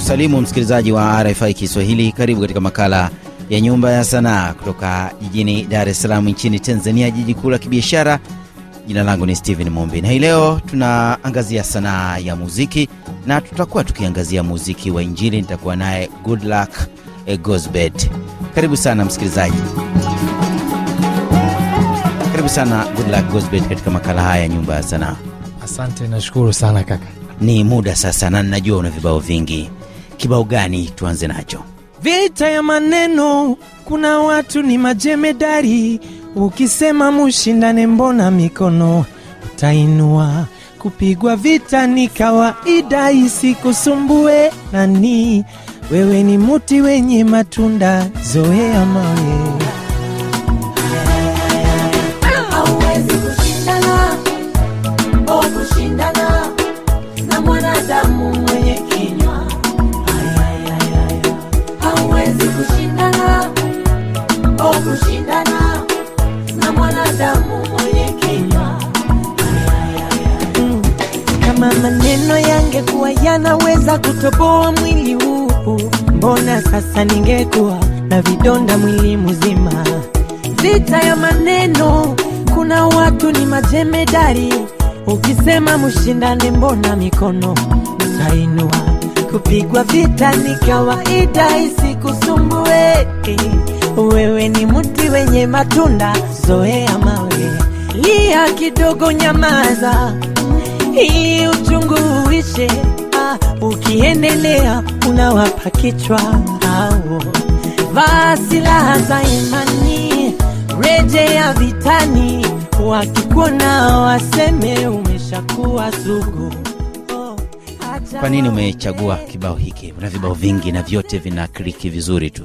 kusalimu msikilizaji wa RFI Kiswahili. Karibu katika makala ya Nyumba ya Sanaa kutoka jijini Dar es Salaam nchini Tanzania, jiji kuu la kibiashara. Jina langu ni Steven Mumbi na hii leo tunaangazia sanaa ya muziki na tutakuwa tukiangazia muziki wa Injili. Nitakuwa naye Goodluck Gozbert. Karibu sana msikilizaji, karibu sana Goodluck Gozbert katika makala haya ya Nyumba ya Sanaa. Asante, nashukuru sana kaka. Ni muda sasa, na ninajua una vibao vingi. Kibao gani tuanze nacho? Vita ya maneno, kuna watu ni majemedari. Ukisema mushindane, mbona mikono utainua? Kupigwa vita ni kawaida, isikusumbue nani. Wewe ni muti wenye matunda, zoea mawe. Kushindana na mwanadamu mwenye kinywa Kama maneno yangekuwa yanaweza kutoboa mwili huu, mbona sasa ningekuwa na vidonda mwili mzima? Vita ya maneno, kuna watu ni majemedari. Ukisema mshindane, mbona mikono utainua? Kupigwa vita ni kawaida, isikusumbue. Wewe ni mti wenye matunda, zoea mawe, lia kidogo, nyamaza ili uchungu uishe. Ah, ukiendelea unawapa kichwa hao. Vaa silaha za imani, rejea vitani, wakikuona waseme umeshakuwa sugu. Oh, Kwa nini umechagua kibao hiki? Una vibao vingi na vyote vina kliki vizuri tu.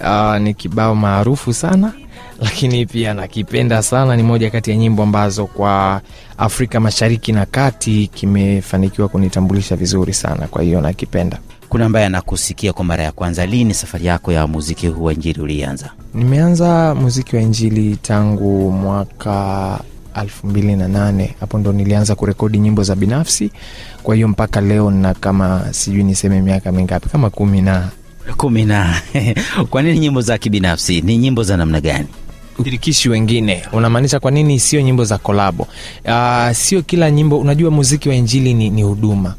Uh, ni kibao maarufu sana lakini pia nakipenda sana. Ni moja kati ya nyimbo ambazo kwa Afrika Mashariki na Kati kimefanikiwa kunitambulisha vizuri sana, kwa hiyo nakipenda. Kuna ambaye anakusikia kwa mara ya kwanza, lini safari yako ya muziki huu wa Injili ulianza? Nimeanza muziki wa Injili tangu mwaka elfu mbili na nane hapo ndo nilianza kurekodi nyimbo za binafsi. Kwa hiyo mpaka leo na kama sijui niseme miaka mingapi, kama kumi na kumi na kwa nini nyimbo za kibinafsi? Ni nyimbo za namna gani? shirikishi wengine unamaanisha kwa nini sio nyimbo za kolabo? Uh, sio kila nyimbo. Unajua muziki wa injili ni, ni huduma,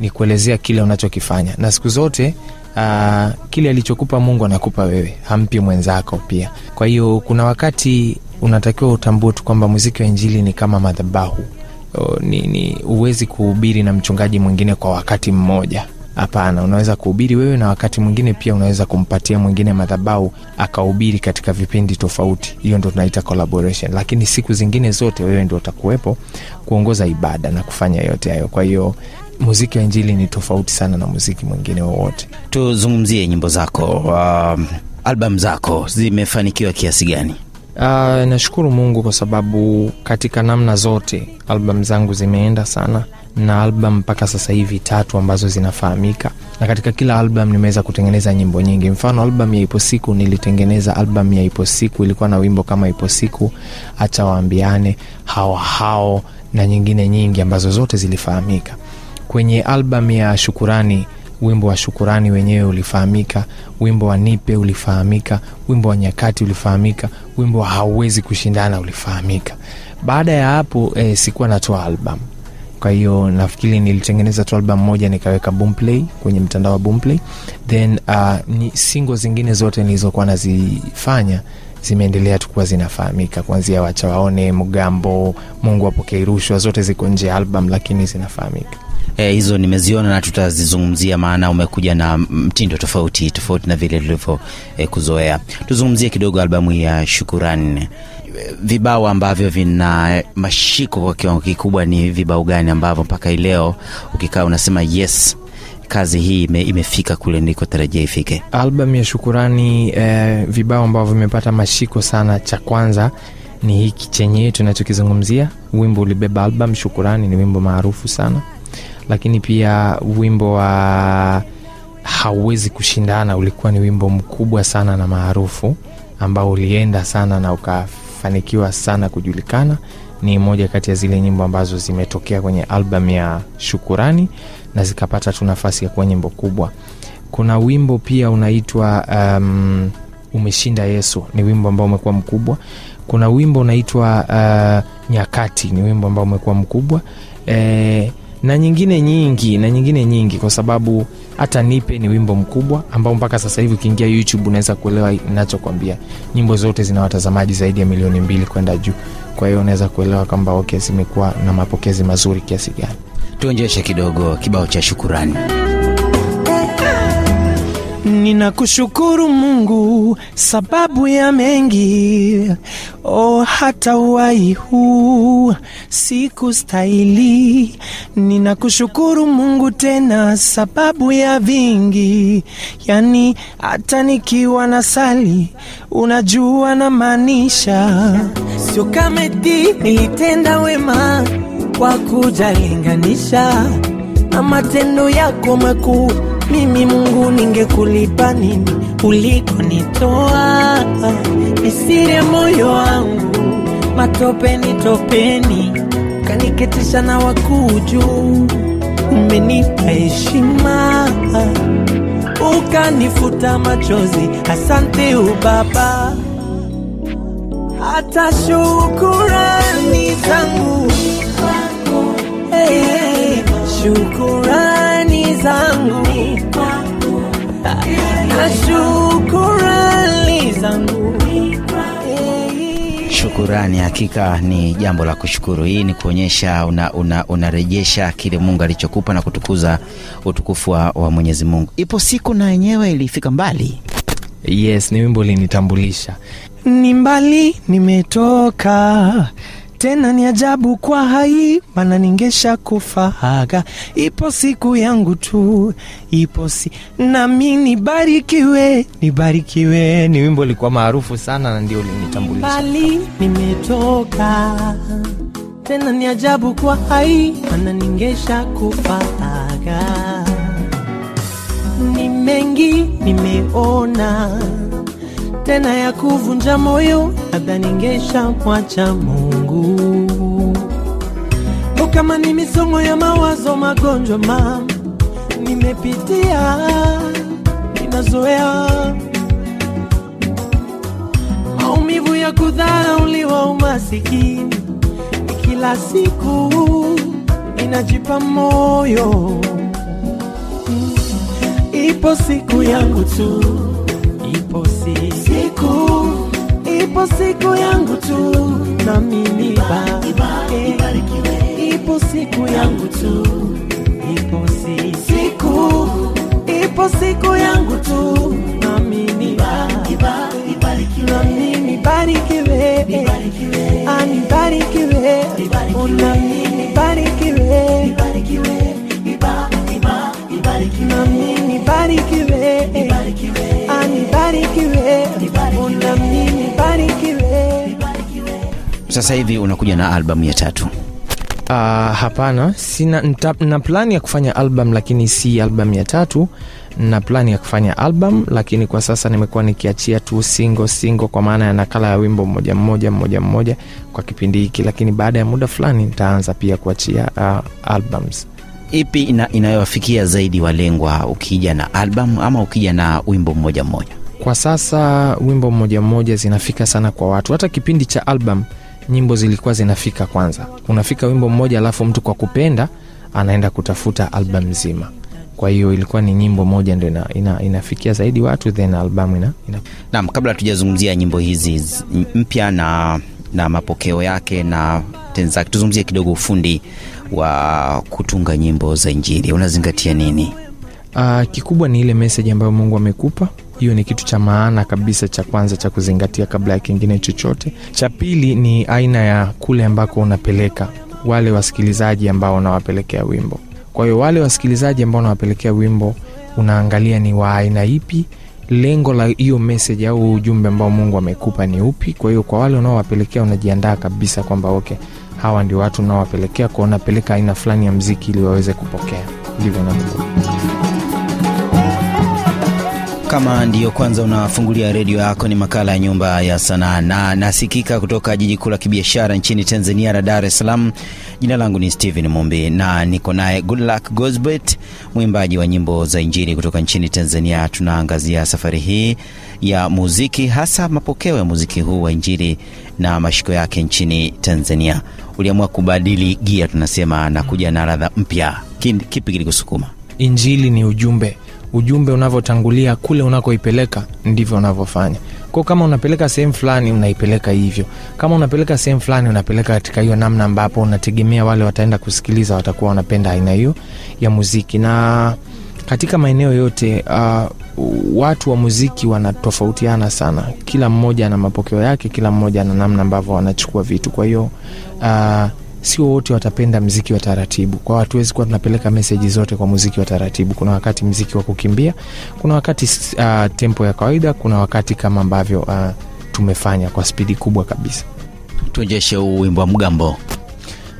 ni kuelezea kile unachokifanya, na siku zote uh, kile alichokupa Mungu anakupa wewe, hampi mwenzako pia. Kwa hiyo kuna wakati unatakiwa utambue tu kwamba muziki wa injili ni kama madhabahu. O, ni, ni uwezi kuhubiri na mchungaji mwingine kwa wakati mmoja Hapana, unaweza kuhubiri wewe na wakati mwingine pia unaweza kumpatia mwingine madhabahu akahubiri katika vipindi tofauti. Hiyo ndo tunaita collaboration, lakini siku zingine zote wewe ndo utakuwepo kuongoza ibada na kufanya yote hayo. Kwa hiyo muziki wa injili ni tofauti sana na muziki mwingine wowote. Tuzungumzie nyimbo zako. Um, albamu zako zimefanikiwa kiasi gani? Uh, nashukuru Mungu kwa sababu katika namna zote albamu zangu zimeenda sana na albam mpaka sasa hivi tatu ambazo zinafahamika, na katika kila albamu nimeweza kutengeneza nyimbo nyingi. Mfano, album ya Ipo Siku nilitengeneza album ya Ipo Siku, ilikuwa na wimbo kama Ipo Siku, Acha Waambiane, Hao na nyingine nyingi ambazo zote zilifahamika. Kwenye album ya Shukurani wimbo wa Shukurani wenyewe ulifahamika, wimbo wa Nipe ulifahamika, wimbo wa Nyakati ulifahamika, wimbo wa Hauwezi Kushindana ulifahamika. Baada ya hapo eh, sikuwa natoa album kwa hiyo nafikiri nilitengeneza tu album moja nikaweka Boomplay kwenye mtandao wa Boomplay, then uh, ni singo zingine zote nilizokuwa nazifanya zimeendelea tu kuwa zinafahamika, kuanzia wacha waone, Mgambo, Mungu apokee rushwa, zote ziko nje ya album lakini zinafahamika. E, hizo nimeziona na tutazizungumzia, maana umekuja na mtindo tofauti tofauti na vile tulivyo e, kuzoea. Tuzungumzie kidogo albamu ya Shukurani. Vibao ambavyo vina mashiko kwa kiwango kikubwa ni vibao gani ambavyo mpaka hii ukikaa unasema yes, kazi hii ime, imefika kule ndiko tarajia ifike? Albamu ya Shukurani eh, vibao ambavyo vimepata mashiko sana, cha kwanza ni hiki chenye tunachokizungumzia. Wimbo ulibeba album Shukurani, ni wimbo maarufu sana lakini pia wimbo wa hauwezi kushindana ulikuwa ni wimbo mkubwa sana na maarufu ambao ulienda sana na ukafanikiwa sana kujulikana. Ni moja kati ya zile nyimbo ambazo zimetokea kwenye album ya Shukurani na zikapata tu nafasi ya kuwa nyimbo kubwa. kuna wimbo pia unaitwa um, umeshinda yesu ni wimbo ambao umekuwa mkubwa kuna wimbo unaitwa uh, nyakati ni wimbo ambao umekuwa mkubwa e, na nyingine nyingi na nyingine nyingi kwa sababu hata nipe ni wimbo mkubwa ambao mpaka sasa hivi ukiingia youtube unaweza kuelewa inachokwambia nyimbo zote zina watazamaji zaidi ya milioni mbili kwenda juu. Kwa hiyo unaweza kuelewa kwamba okay zimekuwa na mapokezi mazuri kiasi gani. Tuonjeshe kidogo kibao cha shukurani Ninakushukuru Mungu sababu ya mengi, oh, hata uhai huu sikustahili. Ninakushukuru Mungu tena sababu ya vingi, yani hata nikiwa na sali, unajua na maanisha, sio kama eti nilitenda wema kwa kujalinganisha na matendo yako makuu mimi Mungu ningekulipa nini ulikonitoa? Nisire moyo wangu matopeni topeni, kaniketisha na wakuu juu. Umenipa heshima ukanifuta machozi, asante ubaba. Hata shukurani zangu hey, shukurani zangu. Na shukurani zangu. Shukurani hakika ni jambo la kushukuru. Hii ni kuonyesha unarejesha una, una kile mungu alichokupa na kutukuza utukufu wa, wa mwenyezi mungu. Ipo siku na yenyewe ilifika mbali. Yes ni wimbo linitambulisha. ni mbali nimetoka tena ni ajabu kwa hai mana ningesha kufahaga ipo siku yangu tu ipo si. Nami nibarikiwe nibarikiwe. Ni wimbo ulikuwa maarufu sana na ndio ulinitambulisha. Nimetoka tena ni ajabu kwa hai mana ningesha kufahaga ni mengi nimeona tena ya kuvunja moyo, labda ningesha mwacha Mungu. Kama ni misongo ya mawazo, magonjwa ma nimepitia, ninazoea maumivu ya kudharauliwa, umasikini kila siku inajipa moyo Mm. ipo siku yangu tu ipo si siku ipo siku yangu tu nami nibarike ipo siku yangu tu. Ipo si siku. Ipo siku yangu tu. Nami nibarikiwe anibarikiwe nami nibarikiwe nami nibarikiwe anibarikiwe nami nibarikiwe sasa hivi unakuja na albamu ya tatu Uh, hapana. Sina nta, na plani ya kufanya album lakini si album ya tatu. Na plani ya kufanya album lakini kwa sasa nimekuwa nikiachia tu single single kwa maana ya nakala ya wimbo mmoja mmoja mmoja mmoja kwa kipindi hiki. Lakini baada ya muda fulani nitaanza pia kuachia uh, albums. Ipi ina, inayowafikia zaidi walengwa ukija na album ama ukija na wimbo mmoja mmoja? Kwa sasa wimbo mmoja mmoja zinafika sana kwa watu. Hata kipindi cha album nyimbo zilikuwa zinafika kwanza. Unafika wimbo mmoja alafu mtu kwa kupenda anaenda kutafuta albam nzima. Kwa hiyo ilikuwa ni nyimbo moja ndo ina, ina, inafikia zaidi watu then albamu ina, ina naam kabla tujazungumzia nyimbo hizi mpya na na mapokeo yake na tenzake tuzungumzie kidogo ufundi wa kutunga nyimbo za injili. Unazingatia nini Uh, kikubwa ni ile meseji ambayo mungu amekupa. Hiyo ni kitu cha maana kabisa cha kwanza cha kuzingatia kabla ya kingine chochote. Cha pili ni aina ya kule ambako unapeleka wale wasikilizaji ambao unawapelekea wimbo. Kwa hiyo wale wasikilizaji ambao unawapelekea wimbo unaangalia ni wa aina ipi. Lengo la hiyo message au ujumbe ambao mungu amekupa ni upi. Kwa hiyo kwa wale unaowapelekea unajiandaa kabisa kwamba okay hawa ndio watu unaowapelekea kwa unapeleka aina fulani ya mziki ili waweze kupokea. Ndivyo navyo Kama ndiyo kwanza unafungulia redio yako, ni makala ya Nyumba ya Sanaa na nasikika kutoka jiji kuu la kibiashara nchini Tanzania la Dar es Salaam. Jina langu ni Steven Mumbi na niko naye Goodluck Gosbet, mwimbaji wa nyimbo za Injili kutoka nchini Tanzania. Tunaangazia safari hii ya muziki, hasa mapokeo ya muziki huu wa Injili na mashiko yake nchini Tanzania. Uliamua kubadili gia, tunasema, na kuja na ladha mpya. Kipi kilikusukuma? Injili ni ujumbe. Ujumbe unavyotangulia kule unakoipeleka ndivyo unavyofanya. Kwa kama unapeleka sehemu fulani, unaipeleka hivyo. Kama unapeleka sehemu fulani, unapeleka katika hiyo namna ambapo unategemea wale wataenda kusikiliza watakuwa wanapenda aina hiyo ya muziki. Na katika maeneo yote uh, watu wa muziki wanatofautiana sana. Kila mmoja ana mapokeo yake, kila mmoja ana namna ambavyo wanachukua vitu. Kwa hiyo uh, sio wote watapenda mziki wa taratibu. Kwa hatuwezi kuwa tunapeleka meseji zote kwa muziki wa taratibu. Kuna wakati mziki wa kukimbia, kuna wakati uh, tempo ya kawaida, kuna wakati kama ambavyo uh, tumefanya kwa spidi kubwa kabisa. Tuonjeshe huu wimbo wa mgambo.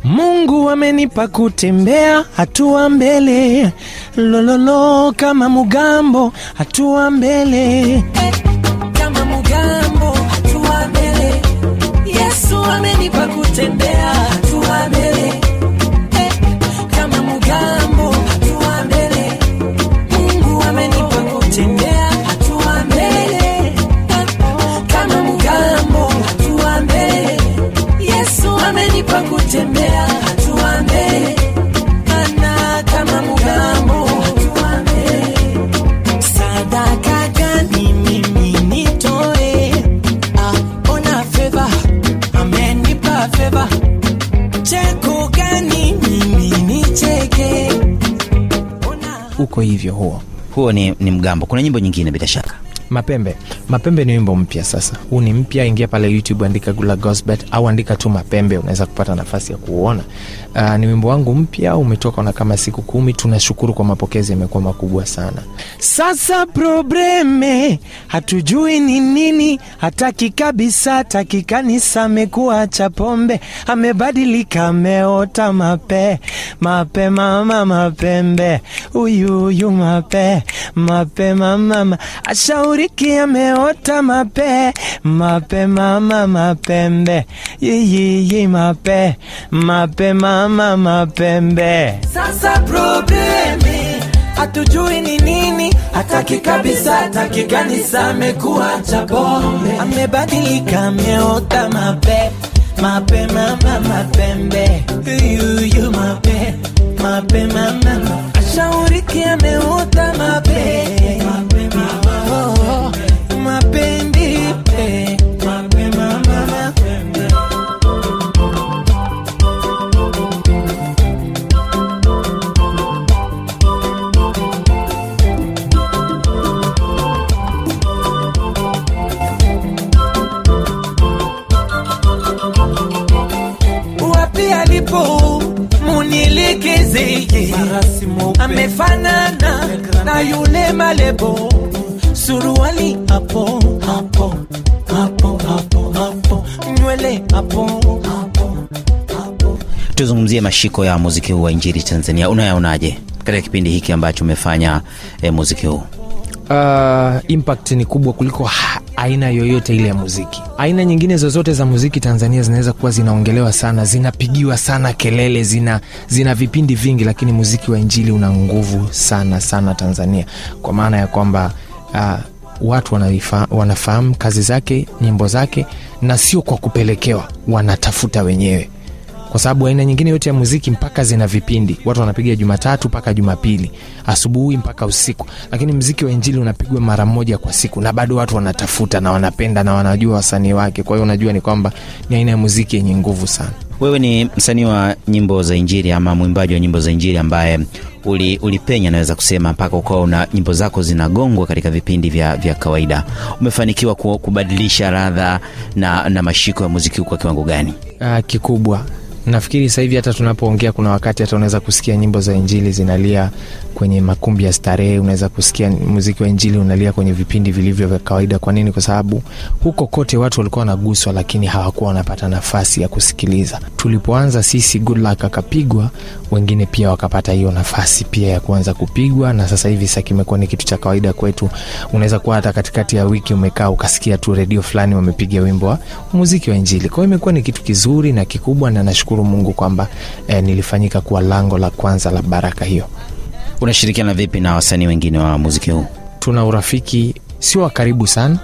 Mungu amenipa kutembea hatua mbele, lololo kama mugambo, hatua mbele kama mugambo, hatua mbele. Yesu amenipa kutembea hivyo huo Huo ni, ni mgambo. Kuna nyimbo nyingine bila shaka. Mapembe. Mapembe ni wimbo mpya sasa. Huu ni mpya, ingia pale YouTube andika Gula Gosbet au andika tu Mapembe, unaweza kupata nafasi ya kuuona. Uh, ni wimbo wangu mpya, umetoka na kama siku kumi. Tunashukuru kwa mapokezi, yamekuwa makubwa sana. Sasa probleme hatujui ni nini, hataki kabisa, hataki kanisa, pombe, amebadilika, ameota mape mape, mama mapembe, uyuyu mape mape, mama ashauriki, ameota mape mape, mama mapembe, yiyiyi mape mape, mama mapembe. Sasa problemi hatujui ni nini, hataki kabisa, hataki kanisa, amekuwa cha pombe, amebadilika, ameota mape mape, mama mapembe, yuyu mape mape, mama. Ashauriki, ameota mape mape, munilikeze amefanana na yule malebo suruali hapo hapo hapo hapo hapo nywele hapo hapo hapo Tuzungumzie mashiko ya muziki huu wa Injili Tanzania. Unayaonaje katika kipindi hiki ambacho umefanya eh, muziki huu? Uh, impact ni kubwa kuliko ha- aina yoyote ile ya muziki. Aina nyingine zozote za muziki Tanzania zinaweza kuwa zinaongelewa sana, zinapigiwa sana kelele, zina, zina vipindi vingi, lakini muziki wa injili una nguvu sana sana Tanzania, kwa maana ya kwamba uh, watu wanafahamu kazi zake, nyimbo zake, na sio kwa kupelekewa, wanatafuta wenyewe kwa sababu aina nyingine yote ya muziki mpaka zina vipindi, watu wanapiga Jumatatu mpaka Jumapili, asubuhi mpaka usiku, lakini mziki wa injili unapigwa mara moja kwa siku, na bado watu wanatafuta na wanapenda na wanajua wasanii wake. Kwa hiyo unajua ni kwamba ni aina ya muziki yenye nguvu sana. Wewe ni msanii wa nyimbo za Injili ama mwimbaji wa nyimbo za Injili ambaye uli, ulipenya naweza kusema mpaka ukawa una nyimbo zako zinagongwa katika vipindi vya, vya kawaida. Umefanikiwa kubadilisha radha na, na mashiko ya muziki huu kwa kiwango gani? Uh, kikubwa nafikiri sasa hivi hata tunapoongea kuna wakati hata unaweza kusikia nyimbo za injili zinalia kwenye makumbi ya starehe unaweza kusikia muziki wa injili unalia kwenye vipindi vilivyo vya kawaida. Kwa nini? Kwa sababu huko kote watu walikuwa wanaguswa lakini hawakuwa wanapata nafasi ya kusikiliza. Tulipoanza sisi good luck akapigwa wengine pia wakapata hiyo nafasi pia ya kuanza kupigwa na sasa hivi sa kimekuwa ni kitu cha kawaida kwetu. Unaweza kuwa hata katikati ya wiki umekaa ukasikia tu redio fulani wamepiga wimbo wa muziki wa injili. Kwa imekuwa ni kitu kizuri na kikubwa na nashukuru mungu kwamba eh, nilifanyika kuwa lango la kwanza la baraka hiyo. Unashirikiana vipi na wasanii wengine wa muziki huu? Tuna urafiki sio wa karibu sana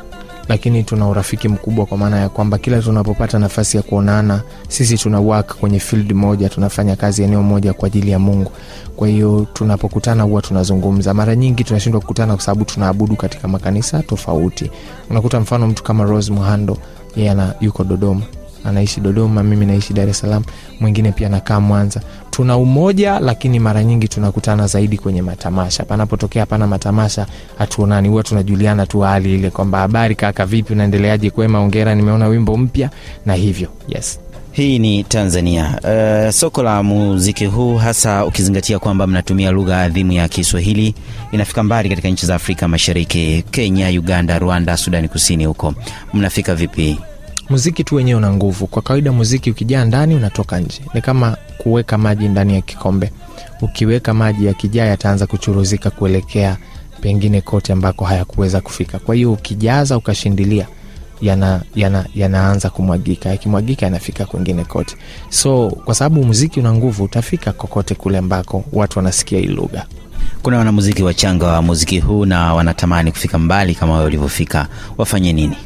lakini tuna urafiki mkubwa kwa maana ya kwamba kila tunapopata nafasi ya kuonana sisi tuna work kwenye field moja tunafanya kazi eneo moja kwa ajili ya mungu. Kwa hiyo tunapokutana huwa tunazungumza. Mara nyingi tunashindwa kukutana kwa sababu tunaabudu katika makanisa tofauti. Unakuta mfano mtu kama rose muhando yeye yuko dodoma anaishi dodoma mimi naishi dar es salaam mwingine pia nakaa mwanza. Tuna umoja lakini mara nyingi tunakutana zaidi kwenye matamasha. Panapotokea pana matamasha hatuonani. Huwa tunajuliana tu hali ile kwamba habari kaka vipi unaendeleaje? Kwema ongera nimeona wimbo mpya. Na hivyo yes. Hii ni tanzania. Uh, soko la muziki huu hasa ukizingatia kwamba mnatumia lugha adhimu ya kiswahili inafika mbali katika nchi za afrika mashariki kenya uganda rwanda sudani kusini huko. Mnafika vipi muziki tu wenyewe una nguvu. Kwa kawaida muziki ukijaa ndani unatoka nje. Ni kama kuweka maji ndani ya kikombe. Ukiweka maji yakijaa yataanza kuchuruzika kuelekea pengine kote ambako hayakuweza kufika. Kwa hiyo ukijaza ukashindilia yana, yana, yanaanza kumwagika. Yakimwagika yanafika kwengine kote. So kwa sababu muziki una nguvu utafika kokote kule ambako watu wanasikia hii lugha. Kuna wanamuziki wachanga wa muziki huu na wanatamani kufika mbali kama wewe ulivyofika. Wafanye nini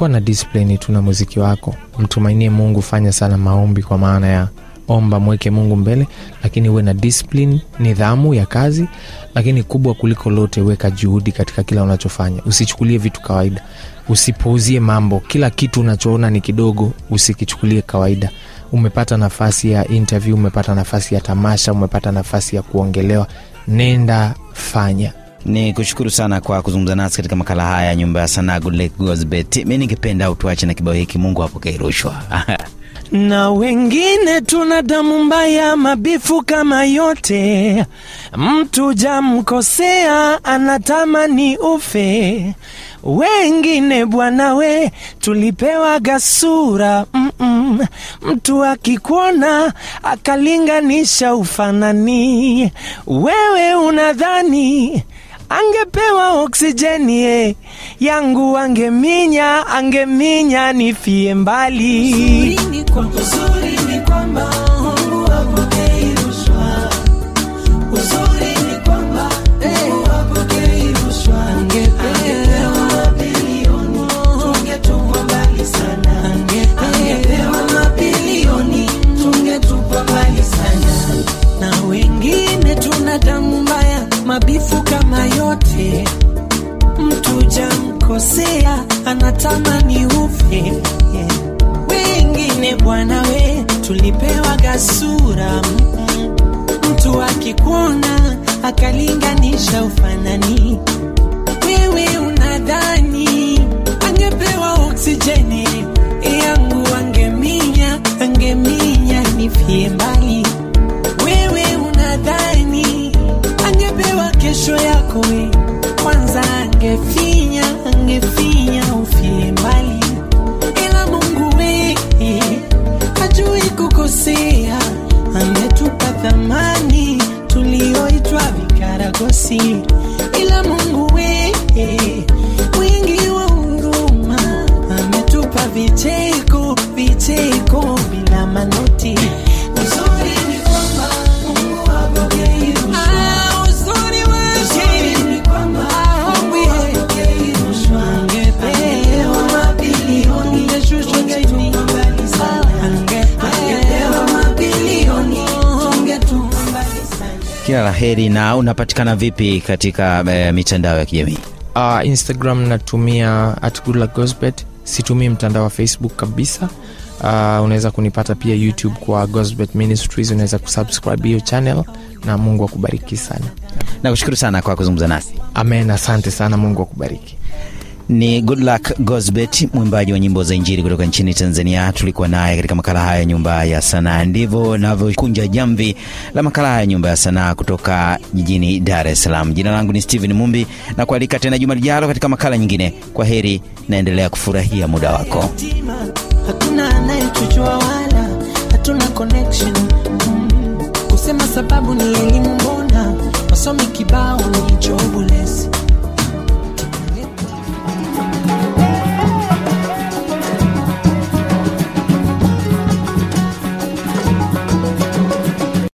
kuwa na disiplini tu na muziki wako. Mtumainie mungu fanya sana maombi kwa maana ya omba mweke mungu mbele. Lakini uwe na disiplini, nidhamu ya kazi lakini kubwa kuliko lote weka juhudi katika kila unachofanya. Usichukulie vitu kawaida. Usipuuzie mambo. Kila kitu unachoona ni kidogo usikichukulie kawaida. Umepata nafasi ya interview umepata nafasi ya tamasha umepata nafasi ya kuongelewa. Nenda fanya ni kushukuru sana kwa kuzungumza nasi katika makala haya ya nyumba ya sanaa Good Luck mi ningependa utuache na kibao hiki mungu apokee rushwa na wengine tuna damu mbaya, mabifu kama yote. Mtu jamkosea, anatamani ufe. Wengine bwana we, tulipewa gasura Mm-mm. Mtu akikuona akalinganisha ufanani, wewe unadhani angepewa oksijeni eh, yangu angeminya, angeminya nifie mbali. Uzuri ni kwamba Mungu heri na unapatikana vipi katika e, mitandao ya kijamii? Uh, instagram natumia at gosbet situmii mtandao wa facebook kabisa. Uh, unaweza kunipata pia youtube kwa gosbet ministries. Unaweza kusubscribe hiyo channel na mungu akubariki sana. Nakushukuru sana kwa kuzungumza nasi. Amen asante sana. Mungu akubariki Ni Goodluck Gosbet, mwimbaji wa nyimbo za Injili kutoka nchini Tanzania. Tulikuwa naye katika makala haya nyumba ya sanaa. Ndivyo navyokunja jamvi la makala haya nyumba ya sanaa kutoka jijini Dar es Salaam. Jina langu ni Steven Mumbi na kualika tena juma lijalo katika makala nyingine. Kwa heri, naendelea kufurahia muda wako. hatuna